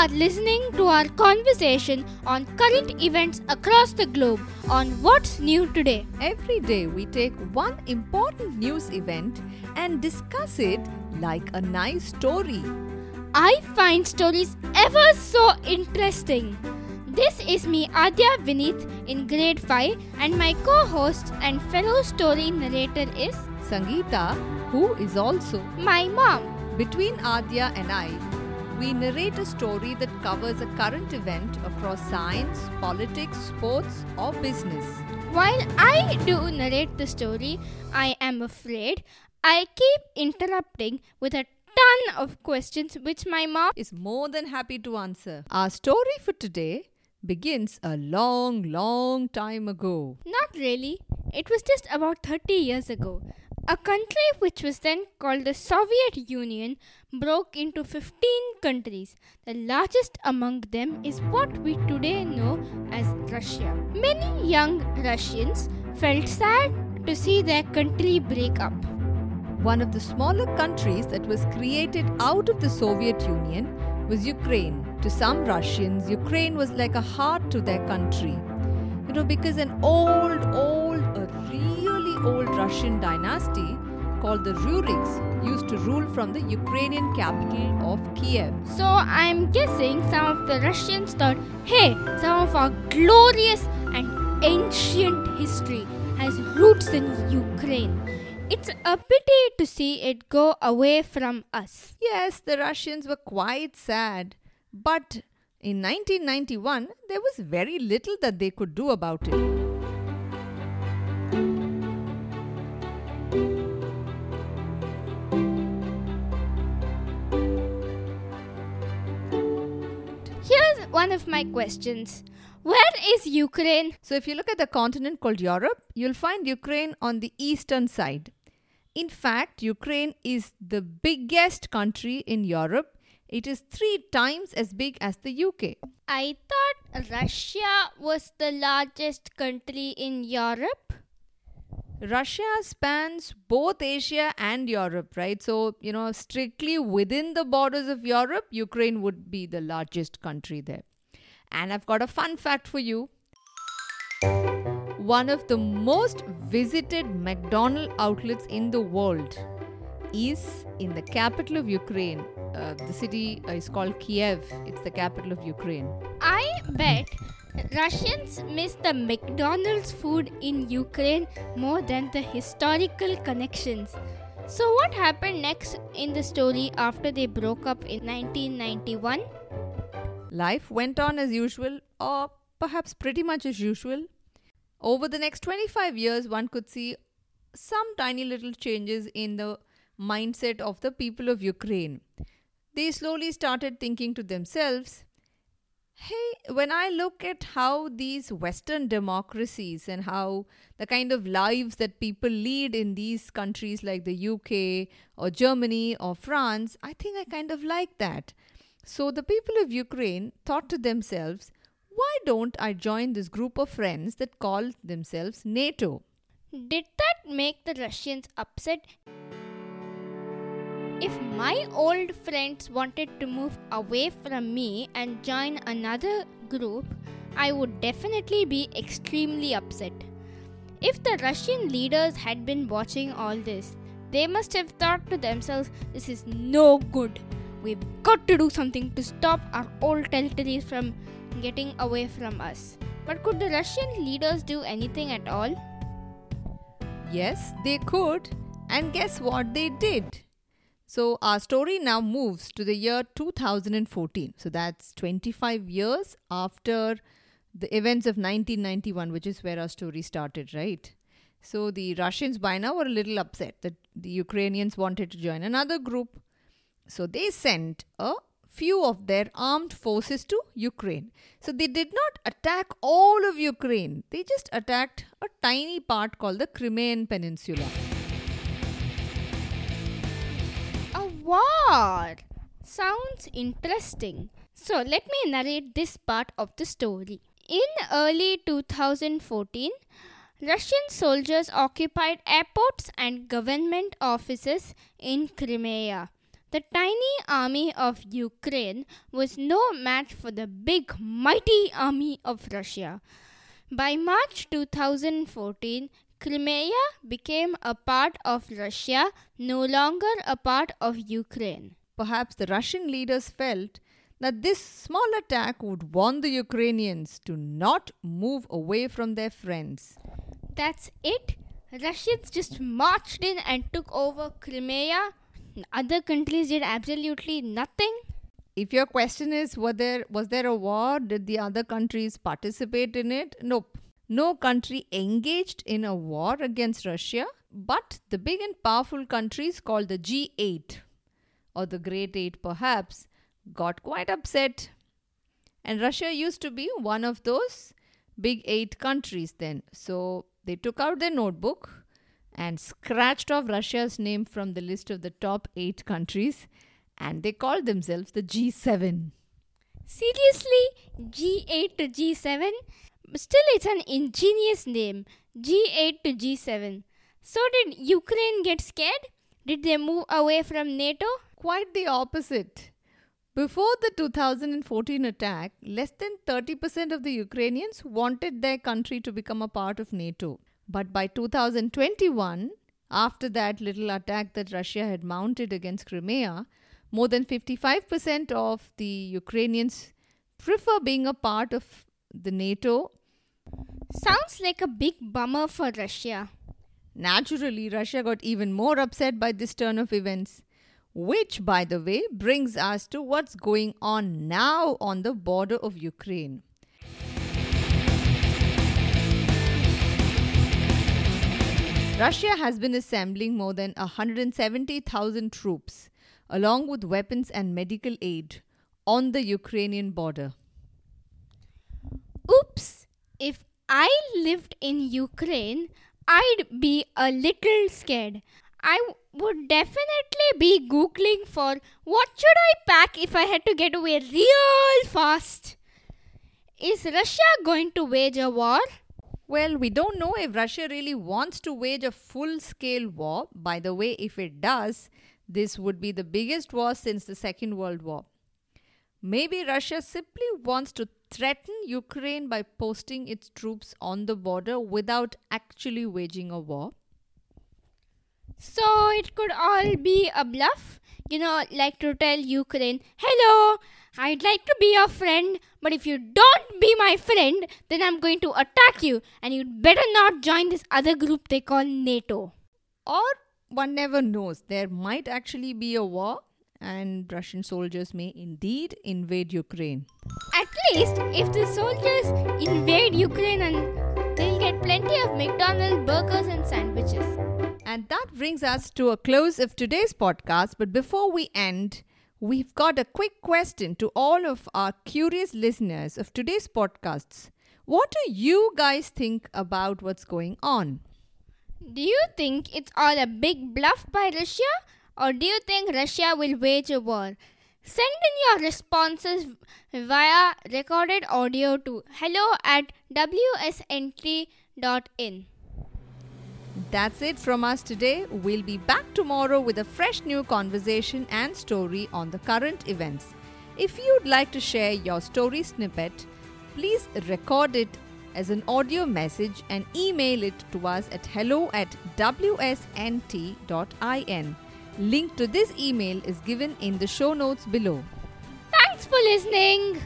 are listening to our conversation on current events across the globe on What's New Today. Every day we take one important news event and discuss it like a nice story. I find stories ever so interesting. This is me, Adya Vinith, in grade 5, and my co host and fellow story narrator is Sangeeta, who is also my mom. Between Adya and I, we narrate a story that covers a current event across science, politics, sports, or business. While I do narrate the story, I am afraid I keep interrupting with a ton of questions which my mom is more than happy to answer. Our story for today begins a long, long time ago. Not really. It was just about 30 years ago. A country which was then called the Soviet Union broke into 15 countries. The largest among them is what we today know as Russia. Many young Russians felt sad to see their country break up. One of the smaller countries that was created out of the Soviet Union was Ukraine. To some Russians, Ukraine was like a heart to their country. You know, because an old, old, a old Russian dynasty called the Ruriks used to rule from the Ukrainian capital of Kiev. So I'm guessing some of the Russians thought, hey, some of our glorious and ancient history has roots in Ukraine. It's a pity to see it go away from us. Yes, the Russians were quite sad. But in 1991, there was very little that they could do about it. One of my questions. Where is Ukraine? So, if you look at the continent called Europe, you'll find Ukraine on the eastern side. In fact, Ukraine is the biggest country in Europe. It is three times as big as the UK. I thought Russia was the largest country in Europe. Russia spans both Asia and Europe, right? So, you know, strictly within the borders of Europe, Ukraine would be the largest country there. And I've got a fun fact for you. One of the most visited McDonald outlets in the world is in the capital of Ukraine. Uh, the city is called Kiev. It's the capital of Ukraine. I bet Russians miss the McDonald's food in Ukraine more than the historical connections. So, what happened next in the story after they broke up in 1991? Life went on as usual, or perhaps pretty much as usual. Over the next 25 years, one could see some tiny little changes in the mindset of the people of Ukraine. They slowly started thinking to themselves, hey, when I look at how these Western democracies and how the kind of lives that people lead in these countries like the UK or Germany or France, I think I kind of like that. So the people of Ukraine thought to themselves, why don't I join this group of friends that call themselves NATO? Did that make the Russians upset? If my old friends wanted to move away from me and join another group, I would definitely be extremely upset. If the Russian leaders had been watching all this, they must have thought to themselves, this is no good. We've got to do something to stop our old territories from getting away from us. But could the Russian leaders do anything at all? Yes, they could. And guess what they did? So, our story now moves to the year 2014. So, that's 25 years after the events of 1991, which is where our story started, right? So, the Russians by now were a little upset that the Ukrainians wanted to join another group. So, they sent a few of their armed forces to Ukraine. So, they did not attack all of Ukraine, they just attacked a tiny part called the Crimean Peninsula. A war. Sounds interesting. So let me narrate this part of the story. In early 2014, Russian soldiers occupied airports and government offices in Crimea. The tiny army of Ukraine was no match for the big, mighty army of Russia. By March 2014, Crimea became a part of Russia, no longer a part of Ukraine. Perhaps the Russian leaders felt that this small attack would warn the Ukrainians to not move away from their friends. That's it? Russians just marched in and took over Crimea other countries did absolutely nothing. If your question is was there was there a war? Did the other countries participate in it? Nope. No country engaged in a war against Russia, but the big and powerful countries called the G8 or the Great Eight perhaps got quite upset. And Russia used to be one of those big eight countries then. So they took out their notebook and scratched off Russia's name from the list of the top eight countries, and they called themselves the G7. Seriously? G8 to G7? Still, it's an ingenious name. G8 to G7. So, did Ukraine get scared? Did they move away from NATO? Quite the opposite. Before the 2014 attack, less than 30% of the Ukrainians wanted their country to become a part of NATO. But by 2021, after that little attack that Russia had mounted against Crimea, more than 55% of the Ukrainians prefer being a part of the NATO. Sounds like a big bummer for Russia. Naturally, Russia got even more upset by this turn of events. Which, by the way, brings us to what's going on now on the border of Ukraine. Russia has been assembling more than 170,000 troops, along with weapons and medical aid, on the Ukrainian border. Oops! If I lived in Ukraine, I'd be a little scared. I would definitely be googling for what should I pack if I had to get away real fast. Is Russia going to wage a war? Well, we don't know if Russia really wants to wage a full scale war. By the way, if it does, this would be the biggest war since the Second World War. Maybe Russia simply wants to threaten Ukraine by posting its troops on the border without actually waging a war. So it could all be a bluff? You know, like to tell Ukraine, hello, I'd like to be your friend, but if you don't be my friend, then I'm going to attack you, and you'd better not join this other group they call NATO. Or one never knows, there might actually be a war, and Russian soldiers may indeed invade Ukraine. At least, if the soldiers invade Ukraine, and they'll get plenty of McDonald's burgers and sandwiches. And that brings us to a close of today's podcast. But before we end, We've got a quick question to all of our curious listeners of today's podcasts. What do you guys think about what's going on? Do you think it's all a big bluff by Russia? Or do you think Russia will wage a war? Send in your responses via recorded audio to hello at wsnt.in. That's it from us today. We'll be back tomorrow with a fresh new conversation and story on the current events. If you'd like to share your story snippet, please record it as an audio message and email it to us at hello at wsnt.in. Link to this email is given in the show notes below. Thanks for listening.